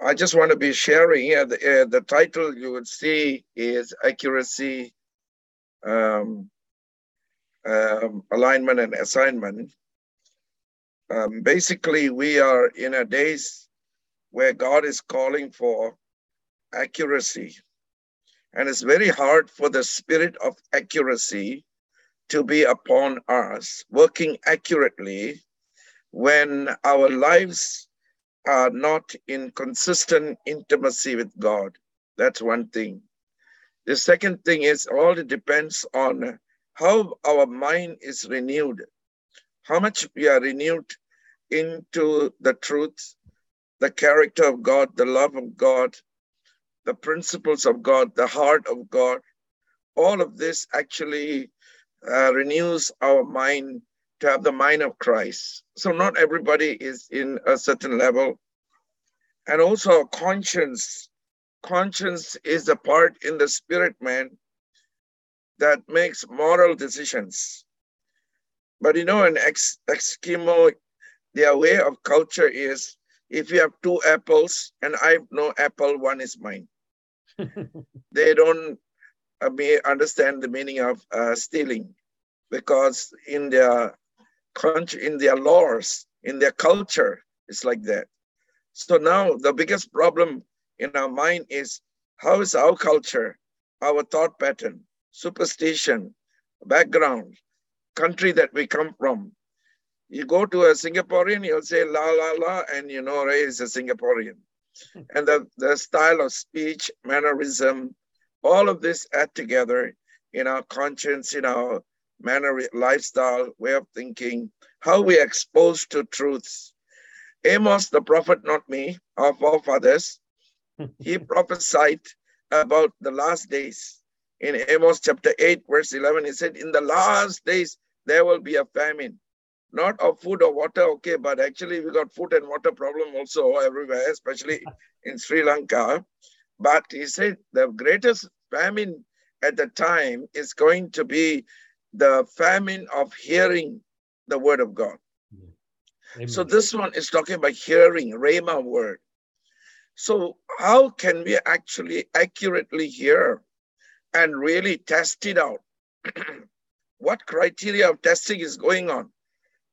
I just want to be sharing. Uh, the, uh, the title you would see is Accuracy, um, um, Alignment, and Assignment. Um, basically, we are in a days where God is calling for accuracy. And it's very hard for the spirit of accuracy to be upon us, working accurately when our lives are not in consistent intimacy with God. That's one thing. The second thing is all it depends on how our mind is renewed, how much we are renewed into the truth, the character of God, the love of God, the principles of God, the heart of God. All of this actually uh, renews our mind to have the mind of Christ. So not everybody is in a certain level. And also conscience. Conscience is the part in the spirit man that makes moral decisions. But you know, in Eskimo, their way of culture is if you have two apples and I have no apple, one is mine. they don't uh, understand the meaning of uh, stealing because in their country, in their laws, in their culture, it's like that. So now the biggest problem in our mind is how is our culture, our thought pattern, superstition, background, country that we come from. You go to a Singaporean, he'll say la la la, and you know Ray is a Singaporean. Hmm. and the, the style of speech, mannerism, all of this add together in our conscience, in our manner, lifestyle, way of thinking, how we exposed to truths. Amos, the prophet, not me, of our forefathers, he prophesied about the last days. In Amos chapter 8, verse 11, he said, In the last days, there will be a famine, not of food or water, okay, but actually we got food and water problem also everywhere, especially in Sri Lanka. But he said the greatest famine at the time is going to be the famine of hearing the word of God. So this one is talking about hearing, Rhema word. So how can we actually accurately hear and really test it out? what criteria of testing is going on?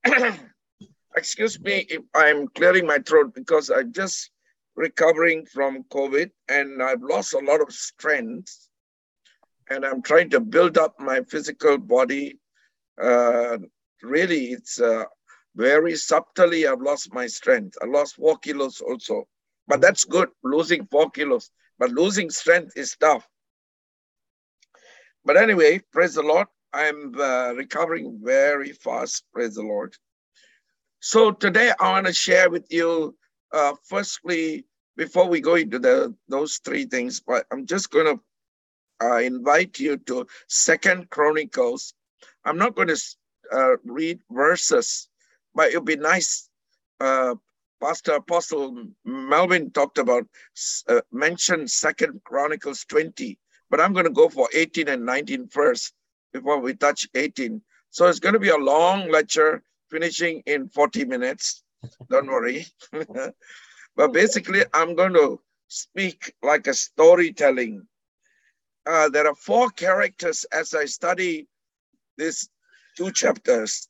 Excuse me if I'm clearing my throat because I'm just recovering from COVID and I've lost a lot of strength and I'm trying to build up my physical body. Uh, really, it's uh, very subtly I've lost my strength. I lost four kilos also, but that's good, losing four kilos. But losing strength is tough. But anyway, praise the Lord. I'm uh, recovering very fast, praise the Lord. So today I want to share with you, uh, firstly, before we go into the those three things, but I'm just going to uh, invite you to Second Chronicles. I'm not going to uh, read verses, but it would be nice. Uh, Pastor Apostle Melvin talked about uh, mentioned Second Chronicles 20, but I'm going to go for 18 and 19 first before we touch 18. So it's going to be a long lecture, finishing in 40 minutes. Don't worry. but basically, I'm going to speak like a storytelling uh, there are four characters as I study these two chapters.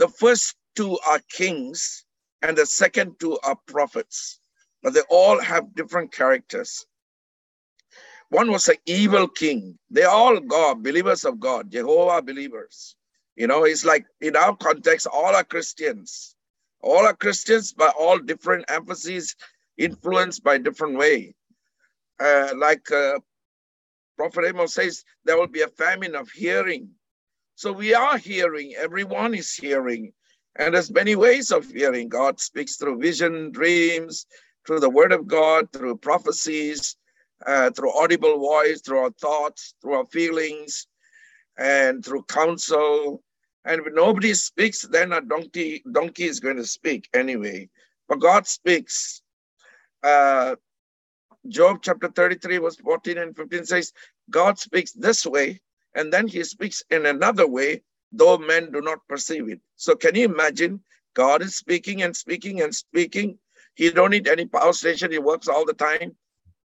The first two are kings, and the second two are prophets, but they all have different characters. One was an evil king. They all God, believers of God, Jehovah believers. You know, it's like in our context, all are Christians. All are Christians, but all different emphases, influenced by different way. Uh, like uh, Prophet Amos says there will be a famine of hearing. So we are hearing, everyone is hearing. And there's many ways of hearing. God speaks through vision, dreams, through the word of God, through prophecies, uh, through audible voice, through our thoughts, through our feelings, and through counsel. And if nobody speaks, then a donkey, donkey is going to speak anyway. But God speaks. Uh, Job chapter 33, verse 14 and 15 says, God speaks this way, and then he speaks in another way, though men do not perceive it. So can you imagine? God is speaking and speaking and speaking, He don't need any power station. He works all the time.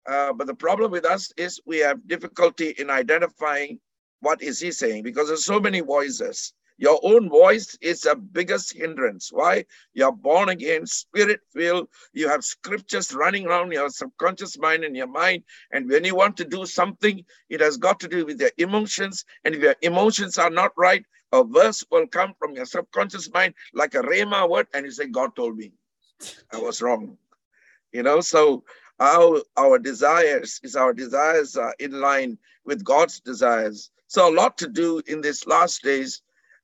Uh, but the problem with us is we have difficulty in identifying what is he saying because there's so many voices. Your own voice is the biggest hindrance. Why? You're born again, spirit filled. You have scriptures running around your subconscious mind and your mind. And when you want to do something, it has got to do with your emotions. And if your emotions are not right, a verse will come from your subconscious mind like a Rhema word, and you say, God told me. I was wrong. You know, so our our desires is our desires are in line with God's desires. So a lot to do in these last days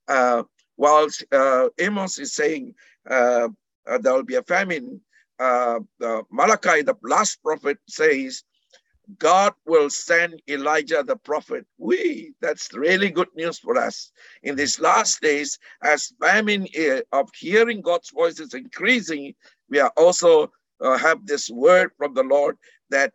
uh, whilst uh, Amos is saying uh, uh there will be a famine, uh, Malachi, the last prophet, says, God will send Elijah the prophet. We, that's really good news for us. In these last days, as famine of hearing God's voice is increasing, we are also uh, have this word from the Lord that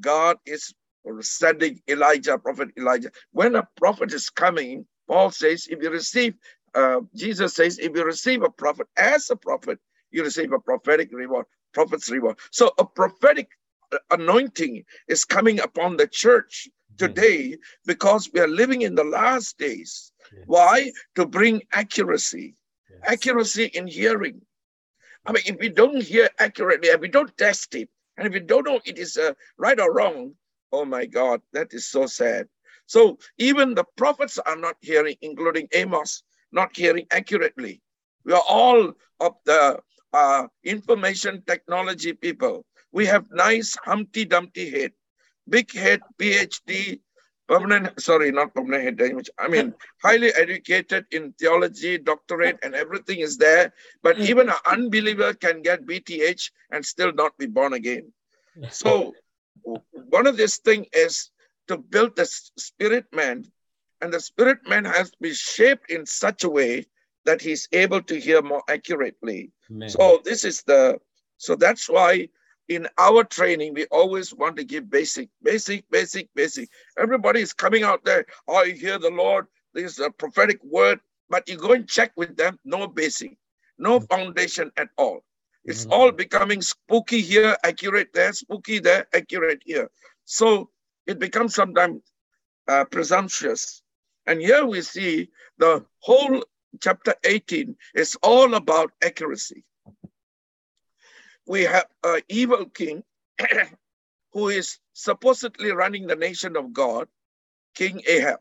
God is sending Elijah, prophet Elijah. When a prophet is coming, Paul says, if you receive, uh, Jesus says, if you receive a prophet as a prophet, you receive a prophetic reward, prophet's reward. So a prophetic uh, anointing is coming upon the church today because we are living in the last days. Yes. Why? To bring accuracy, yes. accuracy in hearing. I mean, if we don't hear accurately and we don't test it, and if we don't know it is uh, right or wrong, oh my God, that is so sad. So even the prophets are not hearing, including Amos, not hearing accurately. We are all of the uh, information technology people. We have nice Humpty Dumpty head, big head, PhD, permanent, sorry, not permanent head, I mean, highly educated in theology, doctorate, and everything is there. But even an unbeliever can get BTH and still not be born again. So one of these things is to build the spirit man, and the spirit man has to be shaped in such a way that he's able to hear more accurately. So this is the so that's why in our training we always want to give basic, basic, basic, basic. Everybody is coming out there. Oh, you hear the Lord. This is a prophetic word, but you go and check with them. No basic, no mm. foundation at all. It's mm-hmm. all becoming spooky here, accurate there, spooky there, accurate here. So it becomes sometimes uh, presumptuous. And here we see the whole chapter 18 is all about accuracy. We have an evil king who is supposedly running the nation of God, King Ahab.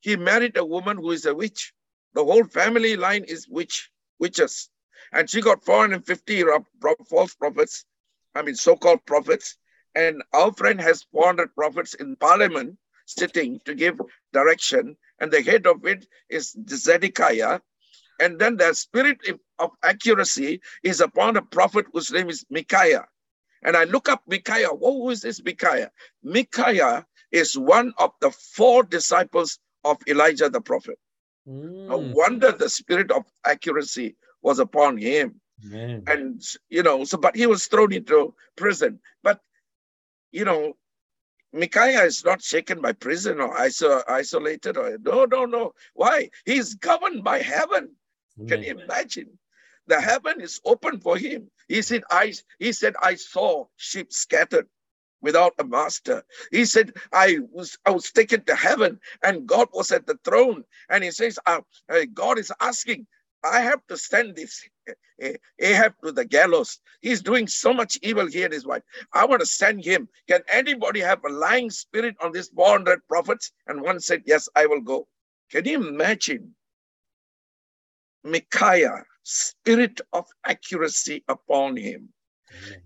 He married a woman who is a witch. The whole family line is witch, witches. And she got 450 false prophets, I mean, so called prophets, and our friend has 400 prophets in parliament sitting to give direction. And the head of it is Zedekiah. And then the spirit of accuracy is upon a prophet whose name is Micaiah. And I look up Micaiah. Who is this Micaiah? Micaiah is one of the four disciples of Elijah the prophet. Mm. No wonder the spirit of accuracy was upon him. Man. And you know, so but he was thrown into prison. But you know, Micaiah is not shaken by prison or iso- isolated or no, no, no. Why? He's governed by heaven. Can you imagine? The heaven is open for him. He said, I he said, I saw sheep scattered without a master. He said, I was I was taken to heaven and God was at the throne. And he says, uh, uh, God is asking, I have to send this eh, eh, Ahab to the gallows. He's doing so much evil here and his wife. I want to send him. Can anybody have a lying spirit on these 400 prophets? And one said, Yes, I will go. Can you imagine? Micaiah, spirit of accuracy upon him,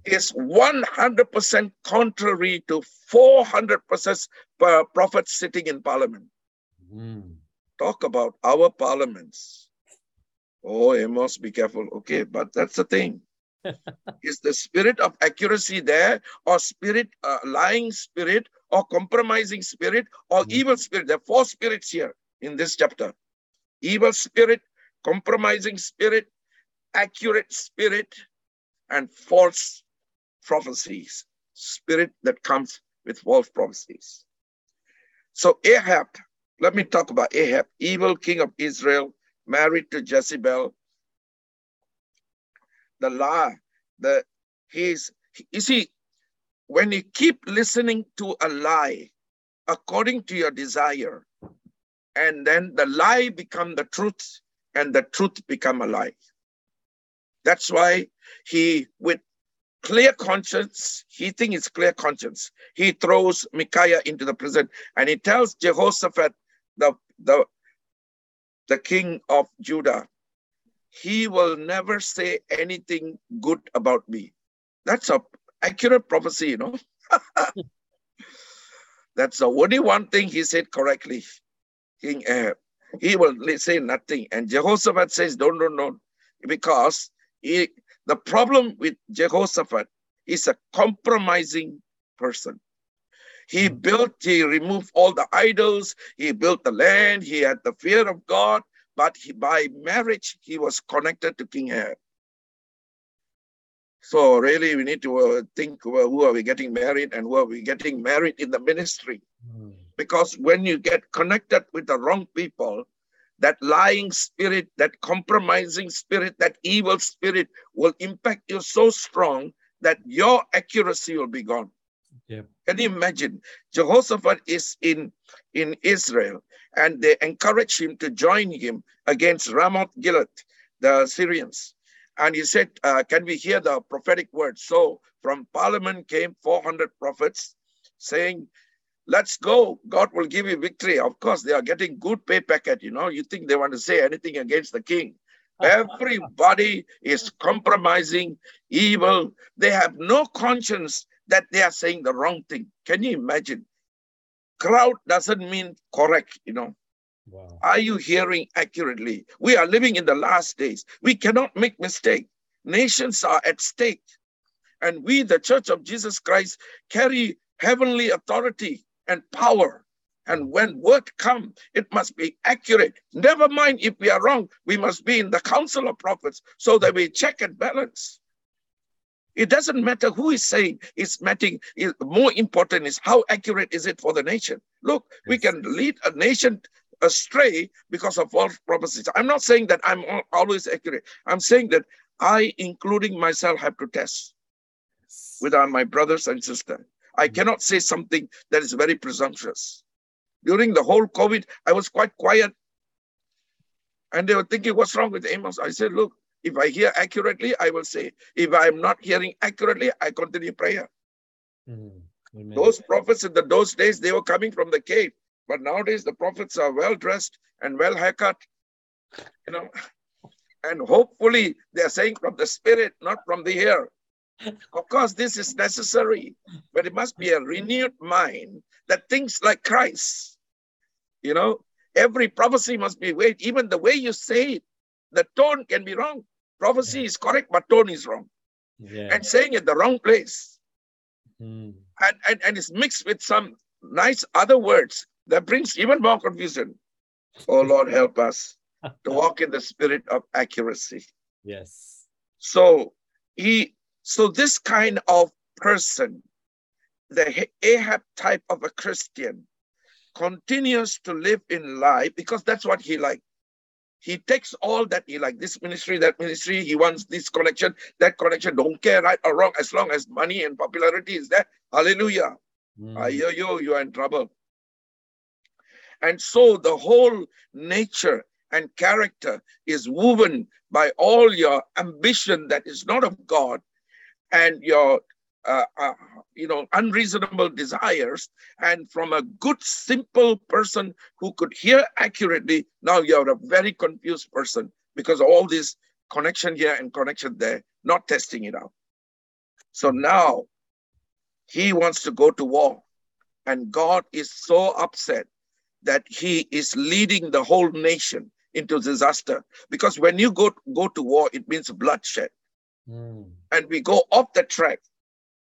is 100% contrary to 400% uh, prophets sitting in parliament. Mm. Talk about our parliaments Oh, Amos, be careful. Okay, but that's the thing. Is the spirit of accuracy there, or spirit, uh, lying spirit, or compromising spirit, or mm. evil spirit? There are four spirits here in this chapter evil spirit, compromising spirit, accurate spirit, and false prophecies. Spirit that comes with false prophecies. So, Ahab, let me talk about Ahab, evil king of Israel, married to Jezebel. The lie, the He's, you see, when you keep listening to a lie according to your desire, and then the lie become the truth, and the truth become a lie. That's why he, with clear conscience, he thinks it's clear conscience. He throws Micaiah into the prison and he tells Jehoshaphat, the, the, the king of Judah, he will never say anything good about me. That's a accurate prophecy, you know. That's the only one thing he said correctly. King Ahab. He will say nothing. And Jehoshaphat says, don't, don't, don't. Because he, the problem with Jehoshaphat is a compromising person. He built, he removed all the idols, he built the land, he had the fear of God, but he, by marriage, he was connected to King Ahab. So really, we need to uh, think uh, who are we getting married and who are we getting married in the ministry. Mm. Because when you get connected with the wrong people, that lying spirit, that compromising spirit, that evil spirit will impact you so strong that your accuracy will be gone. Yeah. Can you imagine? Jehoshaphat is in, in Israel and they encourage him to join him against Ramoth Gilead, the Syrians. And he said, uh, Can we hear the prophetic word? So from parliament came 400 prophets saying, Let's go. God will give you victory. Of course, they are getting good pay packet. You know, you think they want to say anything against the king. Everybody is compromising, evil. They have no conscience that they are saying the wrong thing. Can you imagine? Crowd doesn't mean correct, you know. Wow. Are you hearing accurately? We are living in the last days. We cannot make mistake. Nations are at stake. And we, the Church of Jesus Christ, carry heavenly authority and power. And when word come, it must be accurate. Never mind if we are wrong, we must be in the council of prophets so that we check and balance. It doesn't matter who is saying, it's mattering. More important is how accurate is it for the nation. Look, yes. we can lead a nation astray because of false prophecies. I'm not saying that I'm always accurate. I'm saying that I, including myself, have to test with uh, my brothers and sisters. I mm-hmm. cannot say something that is very presumptuous. During the whole COVID, I was quite quiet. And they were thinking, what's wrong with Amos? I said, look, if I hear accurately, I will say. If I'm not hearing accurately, I continue prayer. Mm-hmm. Those prophets in the, those days, they were coming from the cave. But nowadays, the prophets are well dressed and well haircut. You know, and hopefully they're saying from the spirit, not from the ear. Of course, this is necessary, but it must be a renewed mind that thinks like Christ. You know, every prophecy must be weighed. Even the way you say it, the tone can be wrong. Prophecy is correct, but tone is wrong. Yeah. And saying it the wrong place. Mm. And, and, and it's mixed with some nice other words that brings even more confusion. Oh Lord, help us to walk in the spirit of accuracy. Yes. So he so this kind of person, the Ahab type of a Christian, continues to live in lie because that's what he likes. He takes all that he like this ministry, that ministry. He wants this connection, that connection. Don't care right or wrong as long as money and popularity is there. Hallelujah. Mm. I hear you, you are in trouble. And so the whole nature and character is woven by all your ambition that is not of God and your uh, uh, you know unreasonable desires and from a good simple person who could hear accurately now you're a very confused person because all this connection here and connection there not testing it out. So now he wants to go to war and god is so upset that he is leading the whole nation into disaster. Because when you go go to war it means bloodshed. Mm. and we go off the track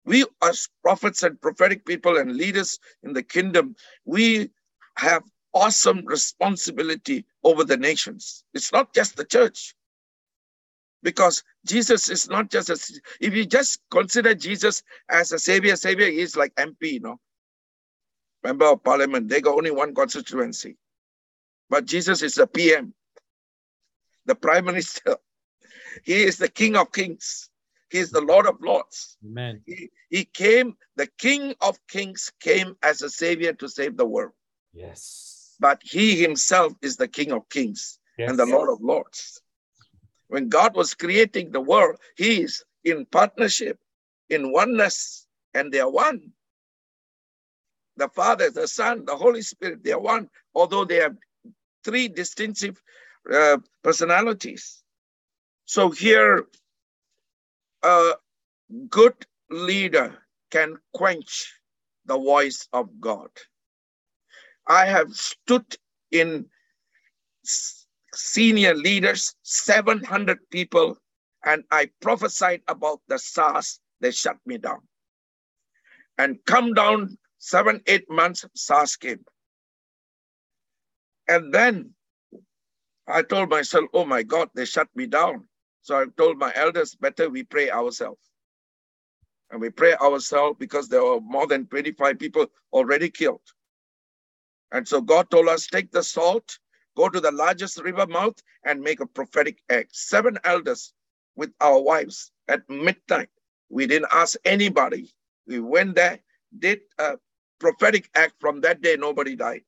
we as prophets and prophetic people and leaders in the kingdom we have awesome responsibility over the nations. It's not just the church. Because jesus is not just a if you just consider jesus as a savior savior he's like mp you know. Member of parliament they got only one constituency. But jesus is the pm the prime minister. He is the king of kings He's the Lord of Lords. Amen. He, he came, the King of Kings came as a savior to save the world. Yes. But he himself is the King of Kings Yes. and the Lord of Lords. When God was creating the world, he is in partnership, in oneness, and they are one. The Father, the Son, the Holy Spirit, they are one, although they have three distinctive uh, personalities. So here, a good leader can quench the voice of God. I have stood in senior leaders, 700 people, and I prophesied about the SARS. They shut me down. And come down seven, eight months, SARS came. And then I told myself, oh my God, they shut me down. So I told my elders, better we pray ourselves. And we pray ourselves because there were more than 25 people already killed. And so God told us, take the salt, go to the largest river mouth and make a prophetic act. Seven elders with our wives at midnight. We didn't ask anybody. We went there, did a prophetic act. From that day, nobody died.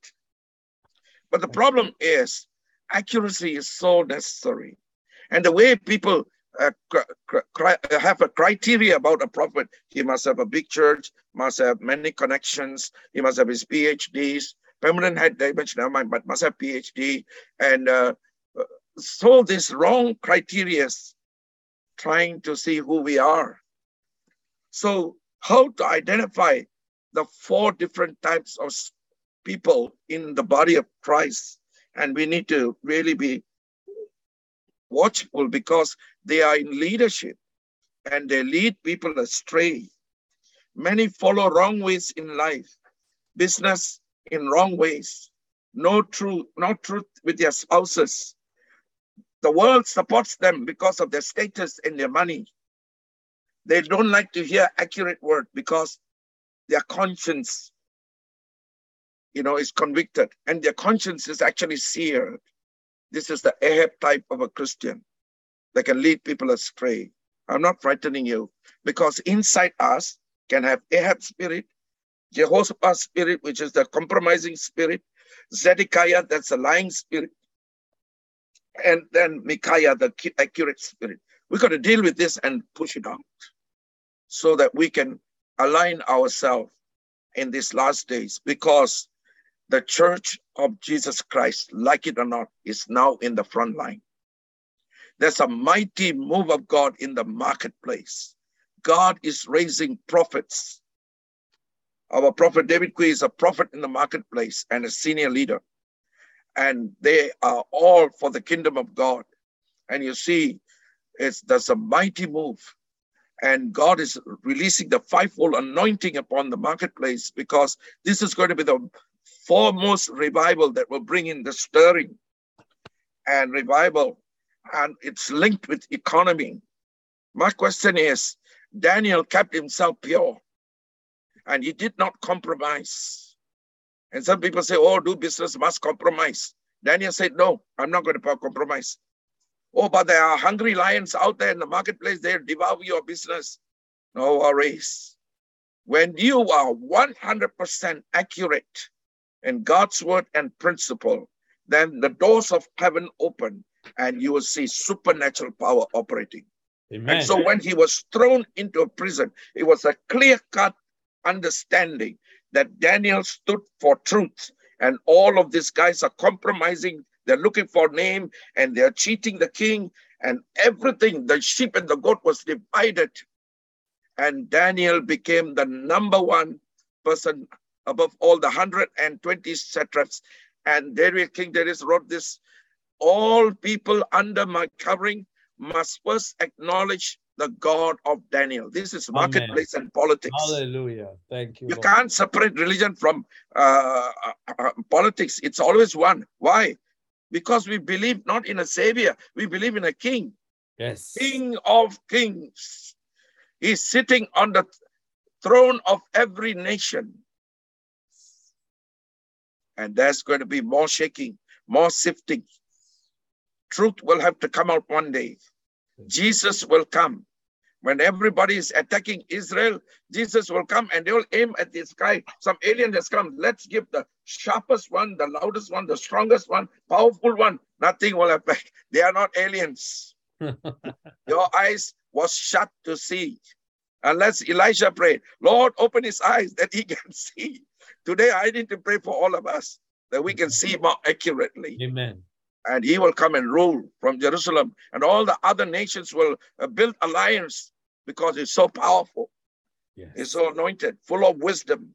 But the problem is accuracy is so necessary. And the way people uh, cri- have a criteria about a prophet, he must have a big church, must have many connections, he must have his PhDs. Permanent head damage, never mind, but must have PhD. And uh, uh, so this wrong criteria trying to see who we are. So how to identify the four different types of people in the body of Christ? And we need to really be watchful because they are in leadership and they lead people astray. Many follow wrong ways in life, business in wrong ways, no truth, no truth with their spouses. The world supports them because of their status and their money. They don't like to hear accurate word because their conscience, you know, is convicted and their conscience is actually seared. This is the Ahab type of a Christian that can lead people astray. I'm not frightening you because inside us can have Ahab spirit, Jehoshaphat spirit, which is the compromising spirit, Zedekiah, that's the lying spirit, and then Micaiah, the accurate spirit. We've got to deal with this and push it out so that we can align ourselves in these last days because the church of Jesus Christ, like it or not, is now in the front line. There's a mighty move of God in the marketplace. God is raising prophets. Our prophet David Kui is a prophet in the marketplace and a senior leader. And they are all for the kingdom of God. And you see, it's there's a mighty move. And God is releasing the fivefold anointing upon the marketplace because this is going to be the foremost revival that will bring in the stirring and revival. And it's linked with economy. My question is Daniel kept himself pure and he did not compromise. And some people say, oh, do business must compromise. Daniel said, no, I'm not going to compromise. Oh, but there are hungry lions out there in the marketplace. They'll devour your business. No worries. When you are 100% accurate in God's word and principle, then the doors of heaven open and you will see supernatural power operating. Amen. And so when he was thrown into a prison, it was a clear cut understanding that Daniel stood for truth. And all of these guys are compromising. They're looking for name and they're cheating the king and everything. The sheep and the goat was divided. And Daniel became the number one person above all the 120 satraps. And Darius, King Darius wrote this, all people under my covering must first acknowledge the God of Daniel. This is Amen. marketplace and politics. Hallelujah. Thank you. You Lord. can't separate religion from uh, uh, uh, politics. It's always one. Why? Because we believe not in a savior, we believe in a king, Yes. king of kings. He's sitting on the throne of every nation. And there's going to be more shaking, more sifting. Truth will have to come out one day. Jesus will come. When everybody is attacking Israel, Jesus will come and they will aim at the sky. Some alien has come. Let's give the sharpest one, the loudest one, the strongest one, powerful one. Nothing will affect. They are not aliens. Your eyes was shut to see. Unless Elijah prayed, Lord, open his eyes that he can see. Today, I need to pray for all of us that we can see more accurately. Amen. And he will come and rule from Jerusalem, and all the other nations will uh, build alliance because he's so powerful. Yes. He's so anointed, full of wisdom.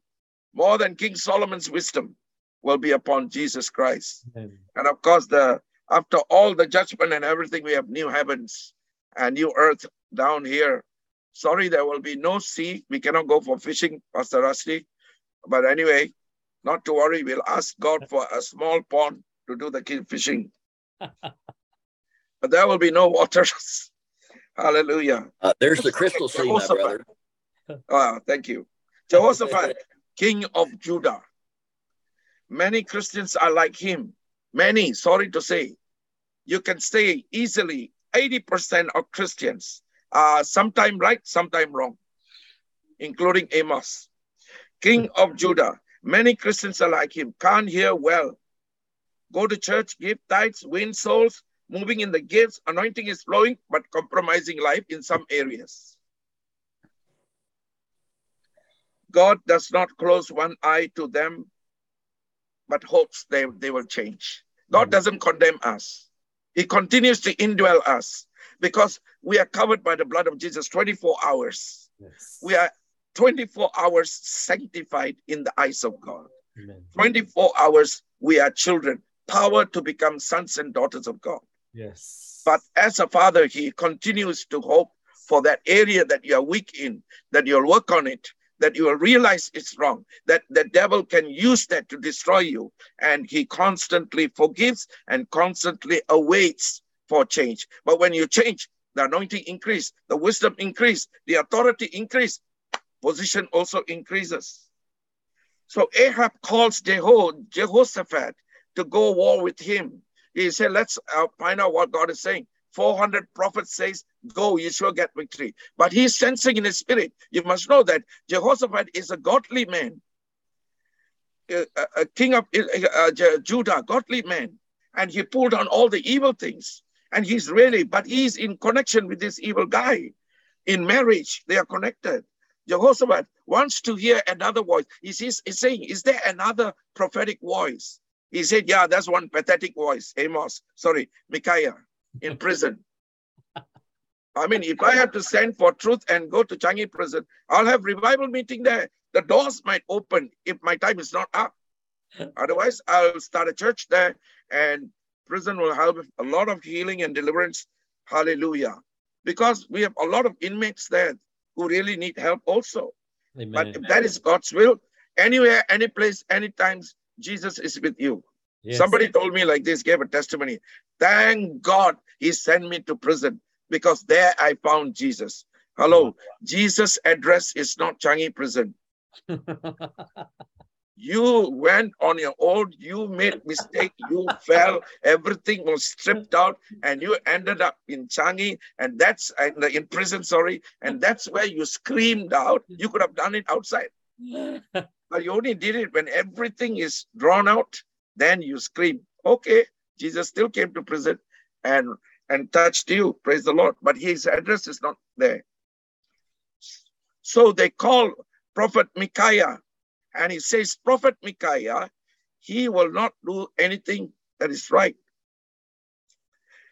More than King Solomon's wisdom will be upon Jesus Christ. Amen. And of course, the after all the judgment and everything, we have new heavens and new earth down here. Sorry, there will be no sea. We cannot go for fishing, Pastor Rusty. But anyway, not to worry. We'll ask God for a small pond to do the ki- fishing. but there will be no waters. Hallelujah. Uh, there's the crystal sea, my brother. Ah, thank you. Jehoshaphat, king of Judah. Many Christians are like him. Many, sorry to say. You can say easily 80% of Christians are sometime right, sometime wrong, including Amos. King of Judah. Many Christians are like him, can't hear well. Go to church, give tithes, win souls, moving in the gifts, anointing is flowing, but compromising life in some areas. God does not close one eye to them, but hopes they, they will change. God Mhm. doesn't condemn us. He continues to indwell us because we are covered by the blood of Jesus 24 hours. Yes. We are 24 hours sanctified in the eyes of God. Amen. 24 hours we are children, power to become sons and daughters of God. Yes. But as a father, he continues to hope for that area that you are weak in, that you'll work on it, that you will realize it's wrong, that the devil can use that to destroy you. And he constantly forgives and constantly awaits for change. But when you change, the anointing increase, the wisdom increase, the authority increase, position also increases. So Ahab calls Jeho, Jehoshaphat to go war with him. He said, let's uh, find out what God is saying. 400 prophets says, go, you shall get victory. But he's sensing in his spirit. You must know that Jehoshaphat is a godly man, a, a- a king of uh, Judah, godly man. And he pulled down all the evil things. And he's really, but he's in connection with this evil guy. In marriage, they are connected. Jehoshaphat wants to hear another voice. He's, he's, he's saying, is there another prophetic voice? He said, yeah, that's one pathetic voice. Amos, sorry, Micaiah in prison. I mean, if I have to send for truth and go to Changi prison, I'll have revival meeting there. The doors might open if my time is not up. Otherwise, I'll start a church there and prison will have a lot of healing and deliverance. Hallelujah. Because we have a lot of inmates there who really need help also. But if that is God's will, anywhere, any place, anytime, Jesus is with you. Yes. Somebody told me like this, gave a testimony. Thank God he sent me to prison because there I found Jesus. Hello, Jesus' address is not Changi prison. You went on your own, you made mistake, you fell, everything was stripped out, and you ended up in Changi, and that's and in prison, sorry, and that's where you screamed out. You could have done it outside. But you only did it when everything is drawn out, then you scream. Okay, Jesus still came to prison and and touched you, praise the Lord. But his address is not there. So they call Prophet Micaiah, and he says, Prophet Micaiah, he will not do anything that is right.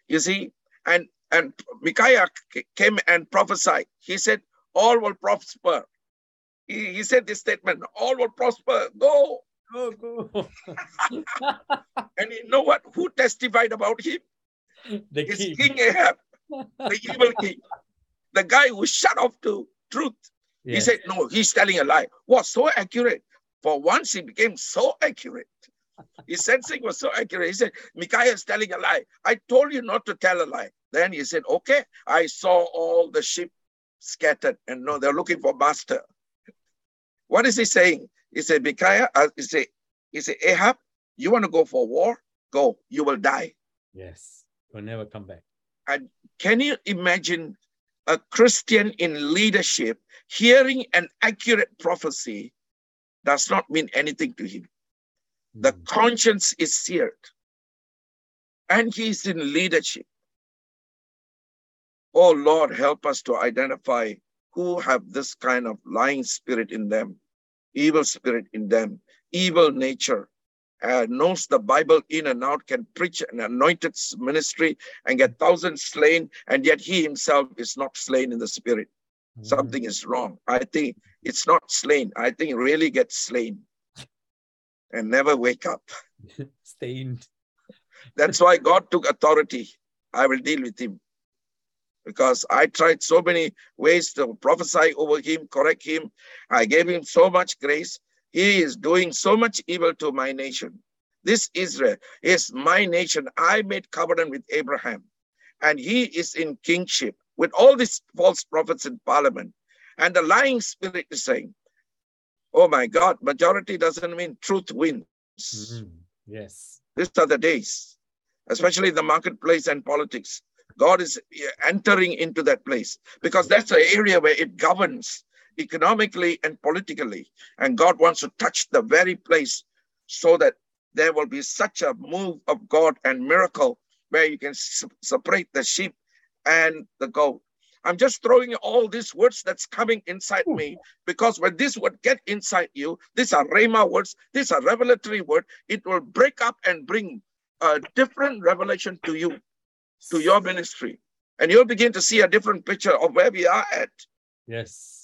You see, and and Micaiah came and prophesied. He said, All will prosper. He, he said this statement, all will prosper. Go. Go, go. And you know what? Who testified about him? the king. King Ahab, the evil king, the guy who shut off to truth. He said, No, he's telling a lie. Was so accurate. For once, he became so accurate. His sensing was so accurate. He said, Micaiah is telling a lie. I told you not to tell a lie. Then he said, Okay, I saw all the sheep scattered, and no, they're looking for master. What is he saying? He said, Micaiah, uh, he said, he said, Ahab, you want to go for war? Go, you will die. Yes. You will never come back. And Can you imagine a Christian in leadership hearing an accurate prophecy does not mean anything to him. The Mm. conscience is seared and he is in leadership. Oh Lord, help us to identify who have this kind of lying spirit in them, evil spirit in them, evil nature, uh, knows the Bible in and out, can preach an anointed ministry and get thousands slain, and yet he himself is not slain in the spirit. Mm. Something is wrong. I think it's not slain. I think really gets slain and never wake up. Stained. That's why God took authority. I will deal with him. Because I tried so many ways to prophesy over him, correct him. I gave him so much grace. He is doing so much evil to my nation. This Israel is my nation. I made covenant with Abraham, and he is in kingship with all these false prophets in parliament. And the lying spirit is saying, Oh my God, majority doesn't mean truth wins. Mhm. Yes. These are the days, especially the marketplace and politics. God is entering into that place because that's the area where it governs economically and politically. And God wants to touch the very place so that there will be such a move of God and miracle where you can separate the sheep and the goat. I'm just throwing all these words that's coming inside me because when this word get inside you, these are Rhema words, these are revelatory word. It will break up and bring a different revelation to you, to your ministry. And you'll begin to see a different picture of where we are at. Yes.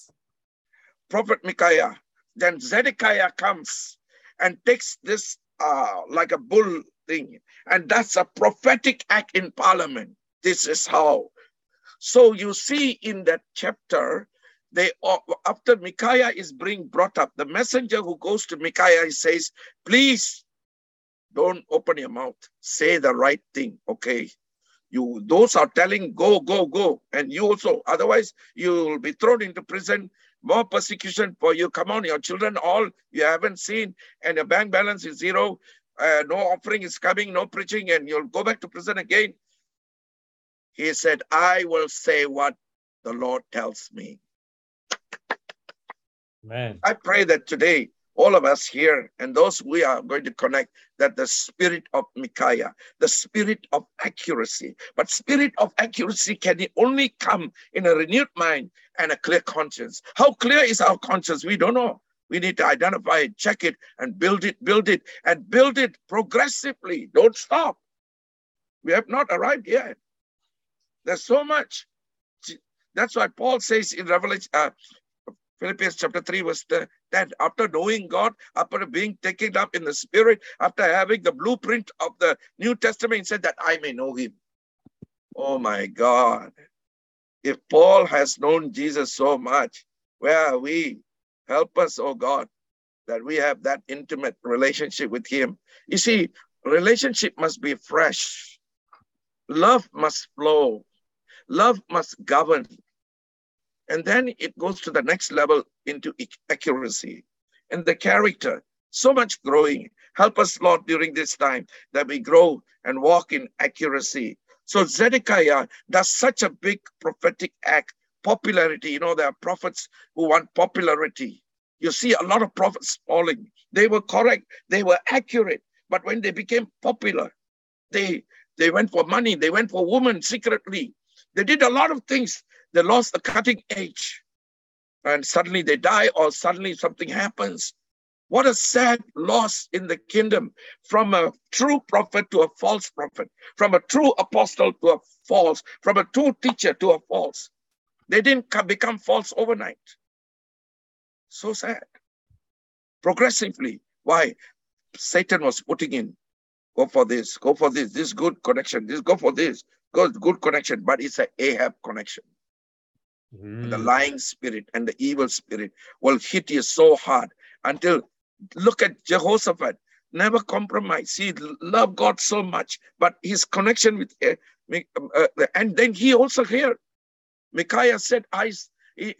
Prophet Micaiah. Then Zedekiah comes and takes this uh, like a bull thing. And that's a prophetic act in parliament. This is how. So you see in that chapter, they uh, after Micaiah is being brought up, the messenger who goes to Micaiah says, please don't open your mouth. Say the right thing. Okay. You those are telling go, go, go. And you also, otherwise you will be thrown into prison, more persecution for you. Come on, your children, all you haven't seen, and your bank balance is zero. Uh, no offering is coming, no preaching, and you'll go back to prison again. He said, I will say what the Lord tells me. Man. I pray that today, all of us here and those we are going to connect, that the spirit of Micaiah, the spirit of accuracy, but spirit of accuracy can only come in a renewed mind and a clear conscience. How clear is our conscience? We don't know. We need to identify it, check it, and build it, build it, and build it progressively. Don't stop. We have not arrived yet. There's so much. That's why Paul says in Revelation, uh, Philippians chapter 3, verse 10, after knowing God, after being taken up in the Spirit, after having the blueprint of the New Testament, he said that I may know him. Oh my God. If Paul has known Jesus so much, where are we? Help us, oh God, that we have that intimate relationship with him. You see, relationship must be fresh. Love must flow. Love must govern. And then it goes to the next level into accuracy and the character. So much growing. Help us, Lord, during this time that we grow and walk in accuracy. So Zedekiah does such a big prophetic act, popularity. You know, there are prophets who want popularity. You see a lot of prophets falling. They were correct, they were accurate, but when they became popular, they they went for money, they went for women secretly. They did a lot of things. They lost the cutting edge. And suddenly they die, or suddenly something happens. What a sad loss in the kingdom from a true prophet to a false prophet, from a true apostle to a false, from a true teacher to a false. They didn't come, become false overnight. So sad. Progressively. Why? Satan was putting in go for this, go for this, this good connection, this go for this, good, good connection, but it's a Ahab connection. Mm. The lying spirit and the evil spirit will hit you so hard until look at Jehoshaphat, never compromise. He loved God so much, but his connection with uh, uh, and then he also here, Micaiah said, I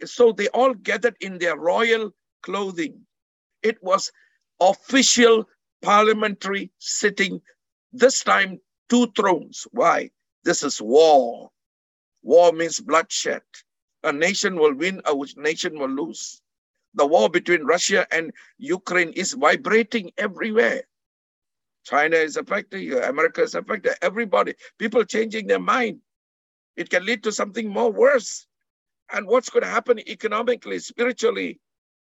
so they all gathered in their royal clothing. It was official parliamentary sitting, this time two thrones. Why? This is war. War means bloodshed. A nation will win, a nation will lose. The war between Russia and Ukraine is vibrating everywhere. China is affected, uh, America is affected, everybody, people changing their mind. It can lead to something more worse. And what's going to happen economically, spiritually,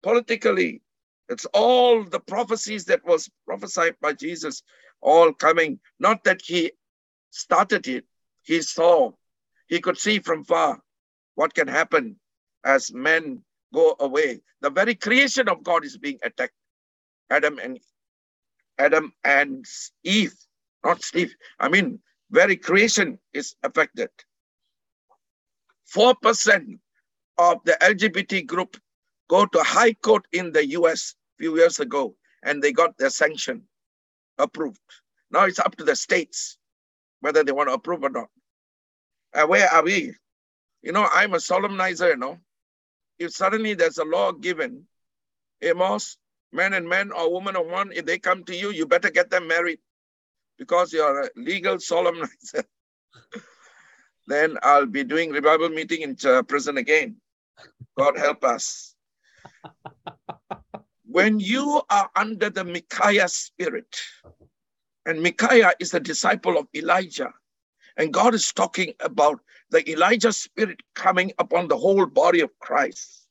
politically? It's all the prophecies that was prophesied by Jesus, all coming. Not that he started it, he saw, he could see from far what can happen as men go away. The very creation of God is being attacked. Adam and Adam and Eve, not Steve. I mean, very creation is affected. 4% of the LGBT group go to high court in the US a few years ago and they got their sanction approved. Now it's up to the states whether they want to approve or not. And where are we? You know, I'm a solemnizer, you know. If suddenly there's a law given, Amos, man and man or woman of one, if they come to you, you better get them married because you're a legal solemnizer. then I'll be doing revival meeting in uh, prison again. God help us. when you are under the Micaiah spirit, and Micaiah is a disciple of Elijah, and God is talking about the Elijah spirit coming upon the whole body of Christ.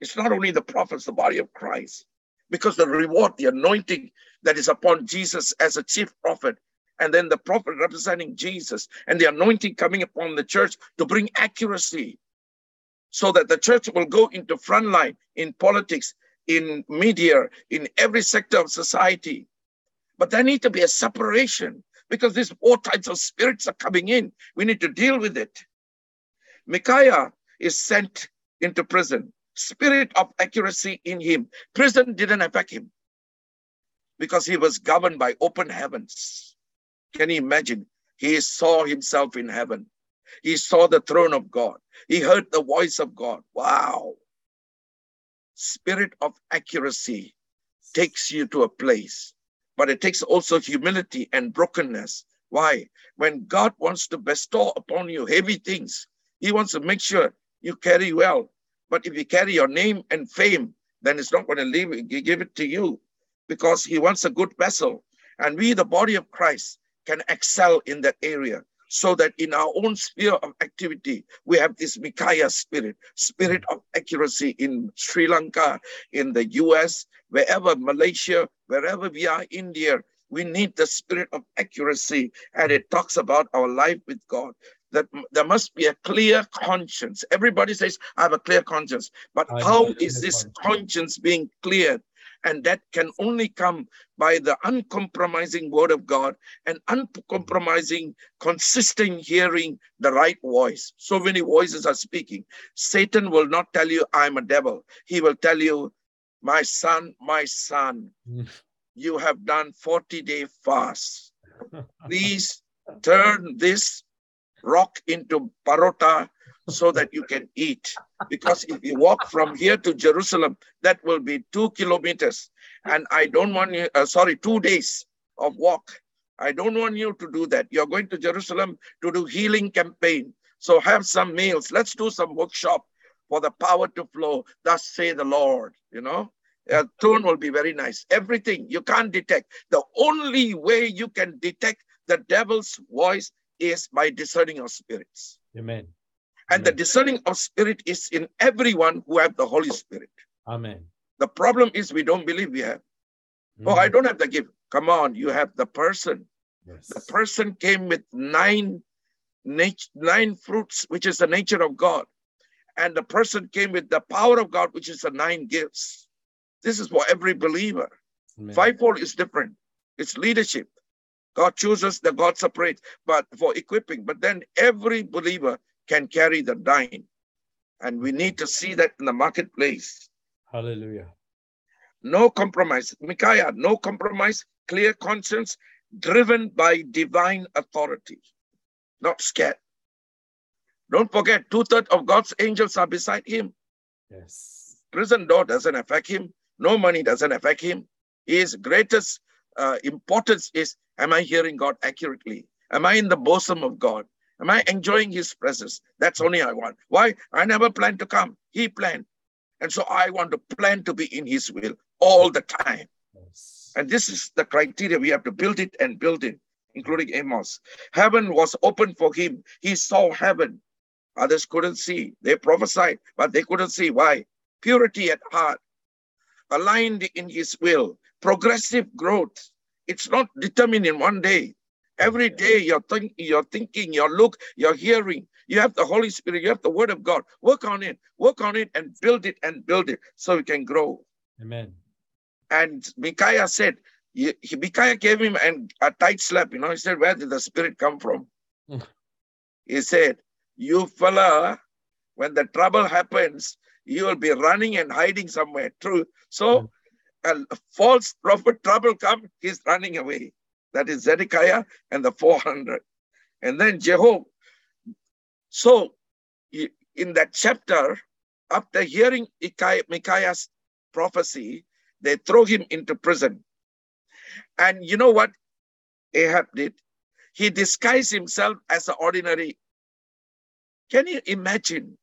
It's not only the prophets, the body of Christ, because the reward, the anointing that is upon Jesus as a chief prophet and then the prophet representing Jesus and the anointing coming upon the church to bring accuracy so that the church will go into frontline in politics, in media, in every sector of society. But there need to be a separation because these four types of spirits are coming in. We need to deal with it. Micaiah is sent into prison. Spirit of accuracy in him. Prison didn't affect him because he was governed by open heavens. Can you imagine? He saw himself in heaven. He saw the throne of God. He heard the voice of God. Wow. Spirit of accuracy takes you to a place, but it takes also humility and brokenness. Why? When God wants to bestow upon you heavy things, He wants to make sure you carry well. But if you carry your name and fame, then it's not going to leave, give it to you because He wants a good vessel. And we, the body of Christ, can excel in that area so that in our own sphere of activity, we have this Micaiah spirit, spirit of accuracy in Sri Lanka, in the US, wherever, Malaysia, wherever we are, India, we need the spirit of accuracy. And it talks about our life with God. That there must be a clear conscience. Everybody says, I have a clear conscience. But how is this conscience being cleared? And that can only come by the uncompromising word of God and uncompromising, consistent hearing the right voice. So many voices are speaking. Satan will not tell you, I'm a devil. He will tell you, my son, my son, you have done 40 day fast. Please turn this rock into parota so that you can eat. Because if you walk from here to Jerusalem, that will be two kilometers. And I don't want you, uh, sorry, two days of walk. I don't want you to do that. You're going to Jerusalem to do healing campaign. So have some meals. Let's do some workshop for the power to flow. Thus say the Lord, you know. Uh, tone will be very nice. Everything you can't detect. The only way you can detect the devil's voice is by discerning your spirits. Amen. And the discerning of spirit is in everyone who have the Holy Spirit. Amen. The problem is we don't believe we have. Mm. Oh, I don't have the gift. Come on, you have the person. Yes. The person came with nine nine fruits, which is the nature of God. And the person came with the power of God, which is the nine gifts. This is for every believer. Amen. Fivefold is different. It's leadership. God chooses the God separate, but for equipping. But then every believer can carry the dying. And we need to see that in the marketplace. Hallelujah. No compromise. Micaiah, no compromise, clear conscience, driven by divine authority, not scared. Don't forget, two thirds of God's angels are beside him. Yes. Prison door doesn't affect him. No money doesn't affect him. His greatest uh, importance is Am I hearing God accurately? Am I in the bosom of God? Am I enjoying his presence? That's only I want. Why? I never planned to come. He planned. And so I want to plan to be in his will all the time. Yes. And this is the criteria. We have to build it and build it, including Amos. Heaven was open for him. He saw heaven. Others couldn't see. They prophesied, but they couldn't see. Why? Purity at heart, aligned in his will, progressive growth. It's not determined in one day. Every day you're, think, you're thinking, you're look, you're hearing. You have the Holy Spirit, you have the Word of God. Work on it, work on it, and build it and build it so we can grow. Amen. And Micaiah said, he, he- Micaiah gave him an, a tight slap. You know, he said, Where did the Spirit come from? Mm. he said, You fella, when the trouble happens, you will be running and hiding somewhere. True. So, a false prophet trouble come, he's running away. That is Zedekiah and the 400. And then Jehovah. So, in that chapter, after hearing Micaiah- Micaiah's prophecy, they throw him into prison. And you know what Ahab did? He disguised himself as an ordinary. Can you imagine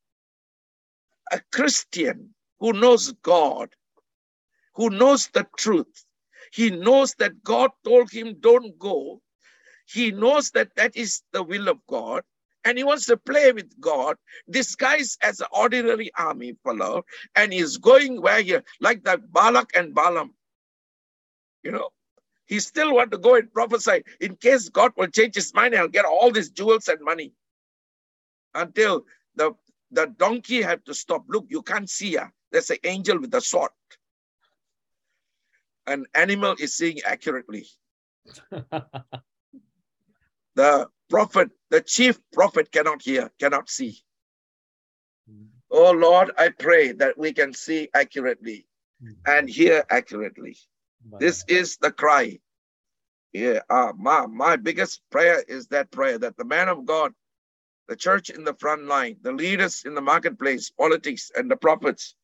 a Christian who knows God, who knows the truth? He knows that God told him, Don't go. He knows that that is the will of God. And he wants to play with God, disguised as an ordinary army fellow, and he's going where he, like the Balak and Balaam. You know, he still want to go and prophesy in case God will change his mind and get all these jewels and money. Until the, the donkey had to stop. Look, you can't see her. There's an angel with a sword. An animal is seeing accurately. The prophet, the chief prophet cannot hear, cannot see. Oh Lord, I pray that we can see accurately and hear accurately. This is the cry. Yeah, uh, my, my biggest prayer is that prayer that the man of God, the church in the front line, the leaders in the marketplace, politics, and the prophets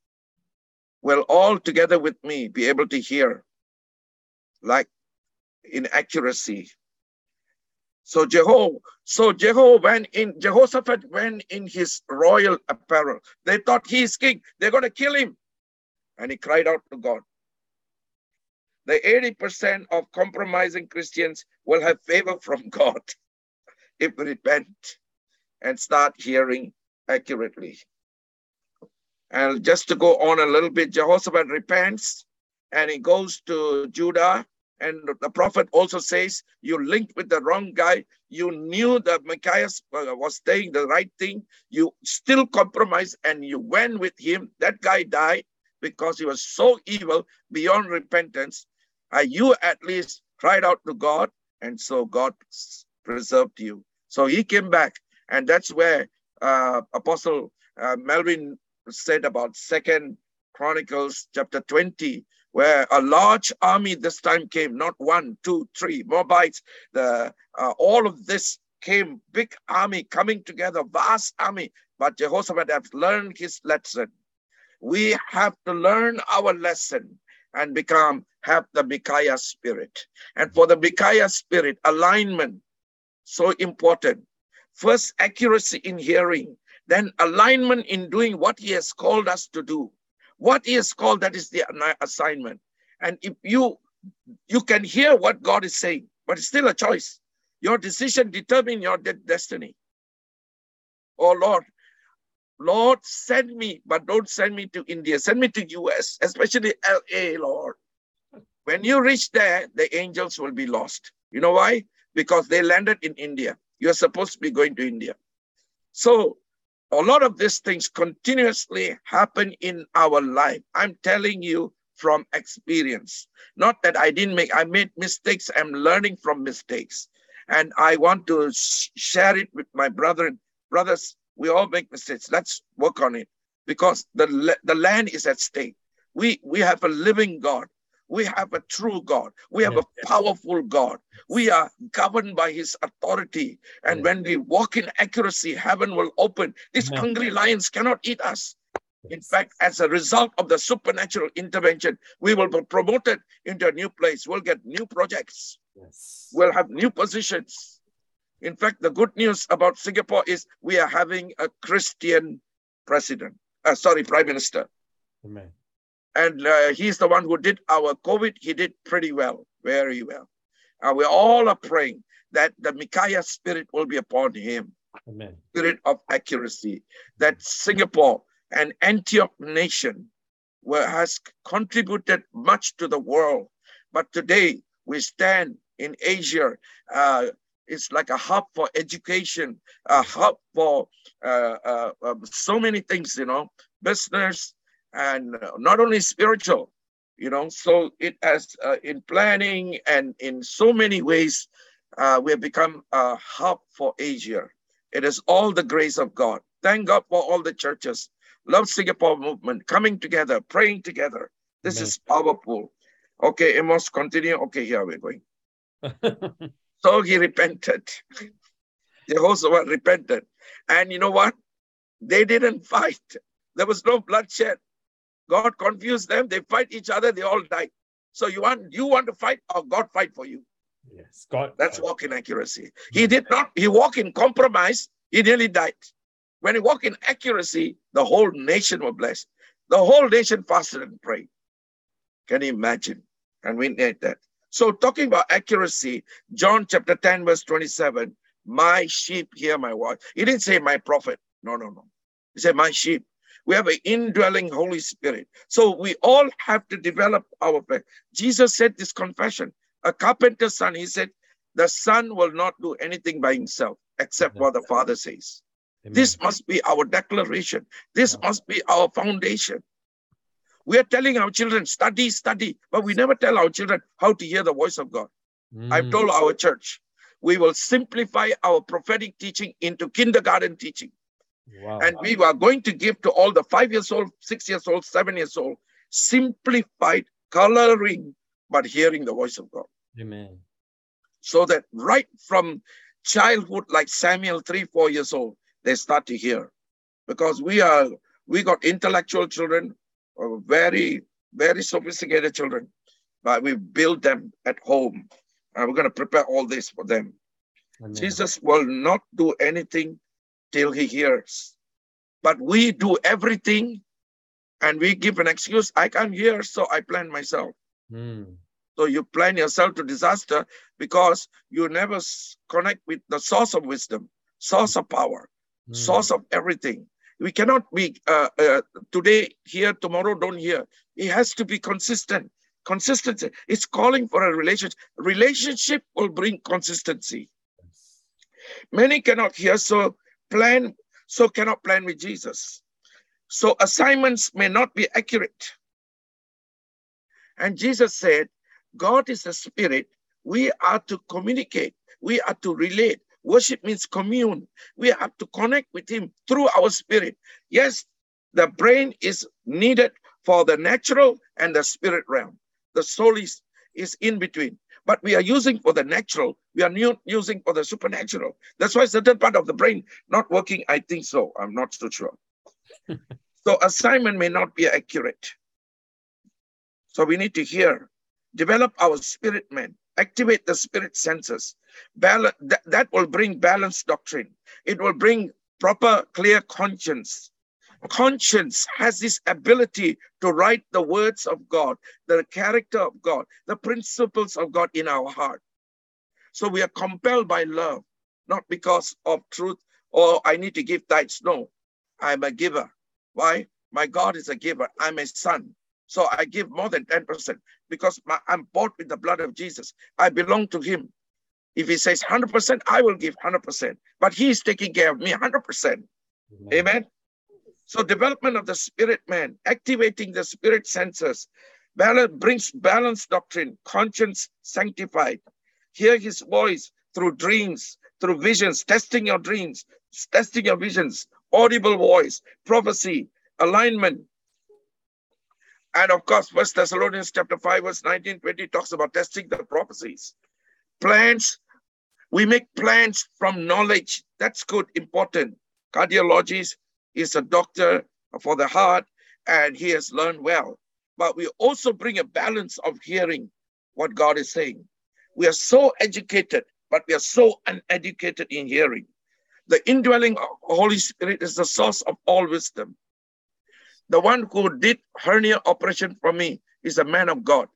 will all together with me be able to hear like in accuracy. So Jehovah, so Jehovah went in, Jehoshaphat went in his royal apparel. They thought he is king. They're going to kill him. And he cried out to God. The 80% of compromising Christians will have favor from God if we repent and start hearing accurately. And just to go on a little bit, Jehoshaphat repents and he goes to Judah. And the prophet also says, You linked with the wrong guy. You knew that Micaiah was saying the right thing. You still compromised and you went with him. That guy died because he was so evil beyond repentance. Uh, you at least cried out to God, and so God preserved you. So he came back, and that's where uh, Apostle uh, Melvin said about Second Chronicles chapter 20, where a large army this time came, not one, two, three, Moabites, the uh, all of this came, big army coming together, vast army. But Jehoshaphat has learned his lesson. We have to learn our lesson and become have the Micaiah spirit. And for the Micaiah spirit, alignment, so important. First, accuracy in hearing, then alignment in doing what he has called us to do. What has called, that is the assignment. And if you you can hear what God is saying, but it's still a choice. Your decision determine your de- destiny. Oh Lord, Lord, send me, but don't send me to India. Send me to US, especially LA, Lord. When you reach there, the angels will be lost. You know why? Because they landed in India. You're supposed to be going to India. So a lot of these things continuously happen in our life. I'm telling you from experience. Not that I didn't make, I made mistakes. I'm learning from mistakes. And I want to sh- share it with my brethren. Brothers, we all make mistakes. Let's work on it because the, the land is at stake. We, we have a living God. We have a true God. We have Yes. a powerful God. We are governed by his authority. And Yes. when we walk in accuracy, heaven will open. These Amen. hungry lions cannot eat us. In fact, as a result of the supernatural intervention, we will be promoted into a new place. We'll get new projects. Yes. We'll have new positions. In fact, the good news about Singapore is we are having a Christian president, uh, sorry, prime minister. Amen. And uh, he's the one who did our COVID. He did pretty well, very well. And we all are praying that the Micaiah spirit will be upon him, Amen. spirit of accuracy, that Singapore and Antioch nation were, has contributed much to the world. But today we stand in Asia. Uh, it's like a hub for education, a hub for uh, uh, um, so many things, you know, business and uh, not only spiritual, you know. So it has uh, in planning and in so many ways, uh, we have become a hub for Asia. It is all the grace of God. Thank God for all the churches. Love Singapore movement coming together, praying together. This Amen. is powerful. Okay, Amos, continue. Okay, here we're going. So he repented. Jehoshaphat repented. And you know what? They didn't fight. There was no bloodshed. God confused them. They fight each other. They all die. So you want you want to fight or God fight for you? yes. God. That's walk in accuracy. He did not. He walked in compromise. He nearly died. When he walked in accuracy, the whole nation was blessed. The whole nation fasted and prayed. Can you imagine? And we need that. So talking about accuracy, John chapter 10, verse 27, my sheep hear my voice. He didn't say my prophet. No, no, no. He said my sheep. We have an indwelling Holy Spirit. So we all have to develop our faith. Jesus said this confession. A carpenter's son, he said, the son will not do anything by himself except what the father says. Amen. This must be our declaration. This Yeah. must be our foundation. We are telling our children, study, study, but we never tell our children how to hear the voice of God. I've Mm. told our church, we will simplify our prophetic teaching into kindergarten teaching. Wow. And we were going to give to all the five years old, six years old, seven years old, simplified coloring, but hearing the voice of God. Amen. So that right from childhood, like Samuel, three, four years old, they start to hear. Because we are, we got intellectual children, uh, very, very sophisticated children, but we build them at home. And we're going to prepare all this for them. Amen. Jesus will not do anything till he hears. But we do everything and we give an excuse. I can't hear, so I plan myself. Mm. So you plan yourself to disaster because you never connect with the source of wisdom, source of power, Mm. source of everything. We cannot be uh, uh, today here, tomorrow don't hear. It has to be consistent. Consistency. It's calling for a relationship. Relationship will bring consistency. Many cannot hear, so plan, so cannot plan with Jesus. So assignments may not be accurate. And Jesus said, God is a spirit. We are to communicate. We are to relate. Worship means commune. We have to connect with Him through our spirit. Yes, the brain is needed for the natural and the spirit realm. The soul is, is in between. But we are using for the natural. We are new, using for the supernatural. That's why certain part of the brain not working. I think so. I'm not so sure. so assignment may not be accurate. So we need to hear, develop our spirit man, activate the spirit senses. Balance, that, that will bring balanced doctrine. It will bring proper, clear conscience. Conscience has this ability to write the words of God, the character of God, the principles of God in our heart. So we are compelled by love, not because of truth or I need to give tithes. No, I'm a giver. Why? My God is a giver. I'm a son. So I give more than 10% because my, I'm bought with the blood of Jesus. I belong to him. If he says 100%, I will give 100%. But he is taking care of me 100%. Amen. So development of the spirit man, activating the spirit senses, balance, brings balanced doctrine, conscience sanctified. Hear his voice through dreams, through visions, testing your dreams, testing your visions, audible voice, prophecy, alignment. And of course, First Thessalonians chapter 5, verse 19, 20 talks about testing the prophecies. Plans, we make plans from knowledge. That's good, important. Cardiologist is a doctor for the heart, and he has learned well. But we also bring a balance of hearing what God is saying. We are so educated, but we are so uneducated in hearing. The indwelling Holy Spirit is the source of all wisdom. The one who did hernia operation for me is a man of God.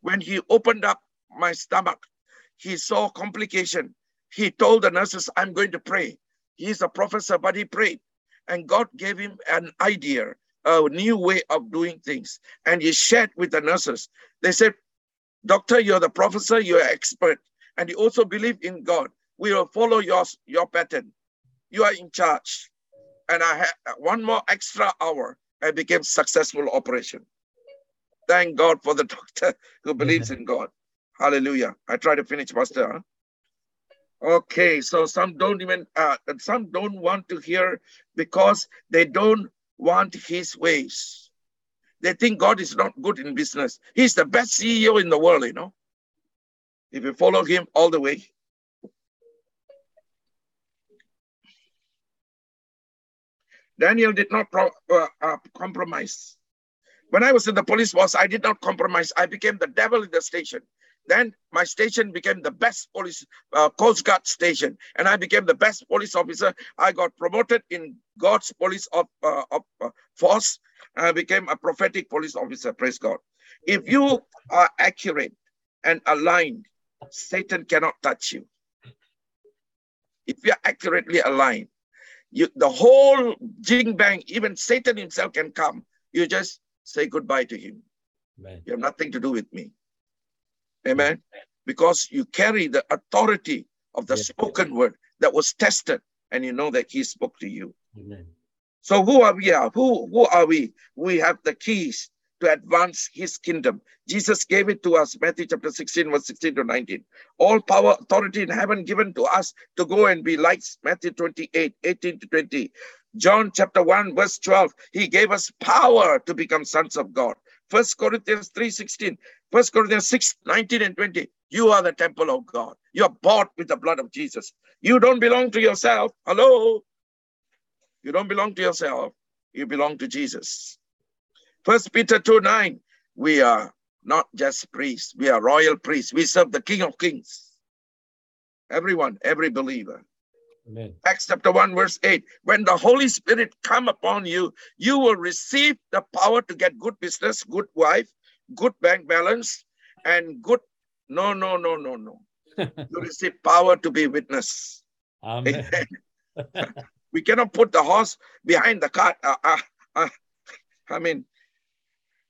When he opened up my stomach, he saw complication. He told the nurses, I'm going to pray. He's a professor, but he prayed. And God gave him an idea, a new way of doing things. And he shared with the nurses. They said, Doctor, you're the professor, you're expert. And you also believe in God. We will follow your, your pattern. You are in charge. And I had one more extra hour. I became successful operation. Thank God for the doctor who believes in God. Hallelujah. I try to finish, Pastor. Huh? Okay, so some don't even, uh, some don't want to hear because they don't want his ways. They think God is not good in business. He's the best CEO in the world, you know. If you follow him all the way. Daniel did not pro- uh, uh, compromise. When I was in the police force, I did not compromise. I became the devil in the station. Then my station became the best police uh, Coast Guard station, and I became the best police officer. I got promoted in God's police of, uh, of uh, force. I became a prophetic police officer. Praise God. If you are accurate and aligned, Satan cannot touch you. If you are accurately aligned, you the whole jing bang, even Satan himself can come. You just say goodbye to him. Amen. You have nothing to do with me. Amen. Because you carry the authority of the Yes. spoken word that was tested, and you know that he spoke to you. Amen. So who are we? Who who are we? We have the keys to advance his kingdom. Jesus gave it to us, Matthew chapter 16, verse 16 to 19. All power, authority in heaven given to us to go and be lights, Matthew 28, 18 to 20. John chapter 1, verse 12. He gave us power to become sons of God. First Corinthians 3, 16. First Corinthians 6, 19 and 20. You are the temple of God. You are bought with the blood of Jesus. You don't belong to yourself. Hello. You don't belong to yourself. You belong to Jesus. First Peter 2 9, we are not just priests, we are royal priests. We serve the King of Kings. Everyone, every believer. Amen. Acts chapter 1, verse 8. When the Holy Spirit come upon you, you will receive the power to get good business, good wife, good bank balance, and good. No, no, no, no, no. You receive power to be witness. Amen. we cannot put the horse behind the cart. Uh, uh, uh, I mean,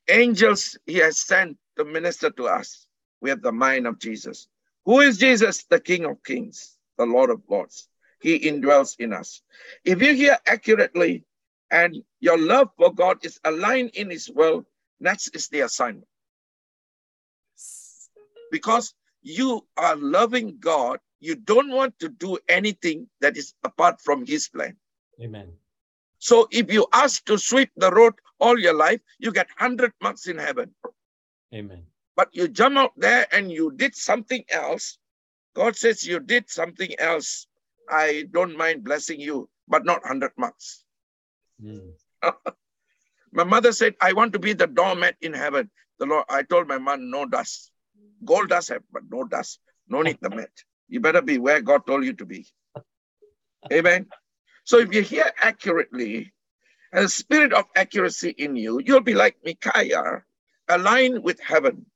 angels he has sent to minister to us. We have the mind of Jesus. Who is Jesus? The King of Kings, the Lord of Lords. He indwells in us. If you hear accurately and your love for God is aligned in His will, next is the assignment. Because you are loving God, you don't want to do anything that is apart from His plan. Amen. So if you ask to sweep the road all your life, you get 100 marks in heaven. Amen. But you jump out there and you did something else. God says you did something else. I don't mind blessing you, but not 100 marks. Mm. My mother said, I want to be the doormat in heaven. The Lord, I told my mom, no dust. Gold dust have, but no dust. No need the mat. You better be where God told you to be. Amen. So if you hear accurately, and the spirit of accuracy in you, you'll be like Micaiah, aligned with heaven.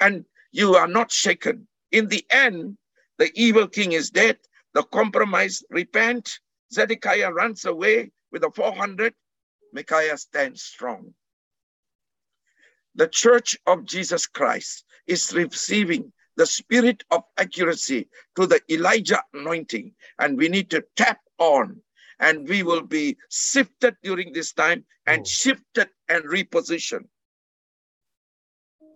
And you are not shaken. In the end, the evil king is dead. The compromise repent. Zedekiah runs away with the 400. Micaiah stands strong. The church of Jesus Christ is receiving the spirit of accuracy to the Elijah anointing, and we need to tap on, and we will be sifted during this time and Oh. shifted and repositioned.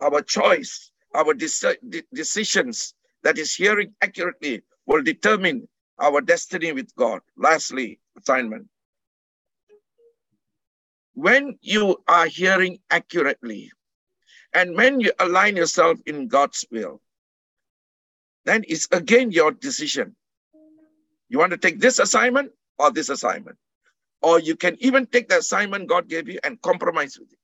Our choice, our deci- de- decisions that is hearing accurately will determine our destiny with God. Lastly, assignment. When you are hearing accurately, and when you align yourself in God's will, then it's again your decision. You want to take this assignment or this assignment? Or you can even take the assignment God gave you and compromise with it.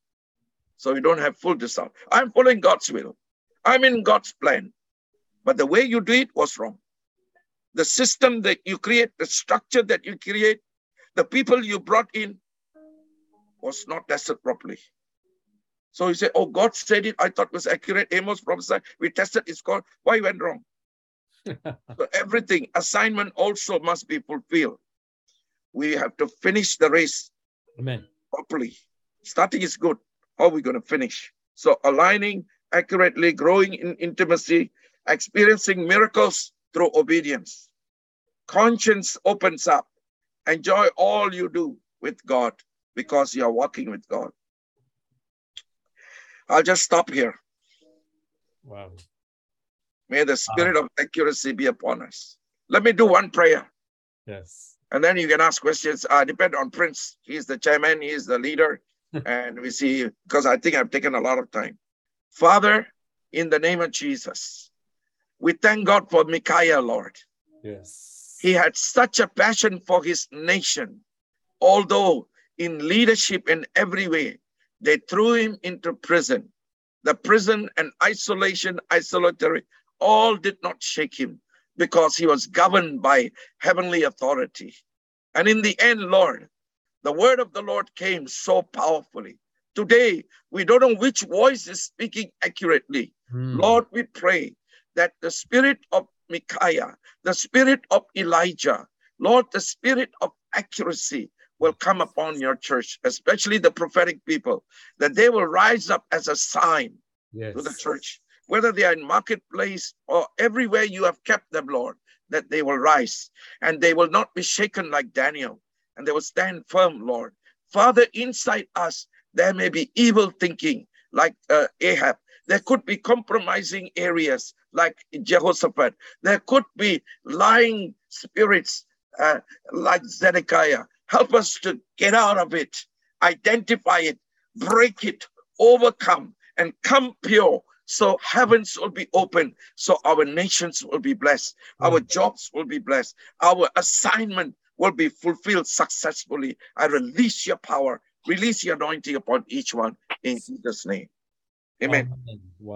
So you don't have full discount. I'm following God's will. I'm in God's plan. But the way you do it was wrong. The system that you create, the structure that you create, the people you brought in was not tested properly. So you say, Oh, God said it. I thought it was accurate. Amos prophesied. We tested it's called. Why went wrong? so everything, assignment also must be fulfilled. We have to finish the race Amen. properly. Starting is good. How are we going to finish? So aligning accurately, growing in intimacy, experiencing miracles through obedience. Conscience opens up. Enjoy all you do with God because you are walking with God. I'll just stop here. Wow. May the spirit of accuracy be upon us. Let me do one prayer. Yes. And then you can ask questions. Uh, depend on Prince. He's the chairman, he's the leader. and we see, because I think I've taken a lot of time. Father, in the name of Jesus, we thank God for Micaiah, Lord. Yes. He had such a passion for his nation, although in leadership in every way, they threw him into prison. The prison and isolation, isolatory, all did not shake him because he was governed by heavenly authority. And in the end, Lord, the word of the Lord came so powerfully. Today, we don't know which voice is speaking accurately. Mm. Lord, we pray that the spirit of Micaiah, the spirit of Elijah, Lord, the spirit of accuracy will come upon your church, especially the prophetic people, that they will rise up as a sign yes. to the church, whether they are in marketplace or everywhere you have kept them, Lord, that they will rise and they will not be shaken like Daniel and they will stand firm, Lord. Father, inside us, there may be evil thinking like uh, Ahab. There could be compromising areas like Jehoshaphat. There could be lying spirits uh, like Zedekiah. Help us to get out of it, identify it, break it, overcome, and come pure. So heavens will be open. So our nations will be blessed. Our jobs will be blessed. Our assignment will be fulfilled successfully. I release your power, release your anointing upon each one in Jesus' name. Amen. Amen.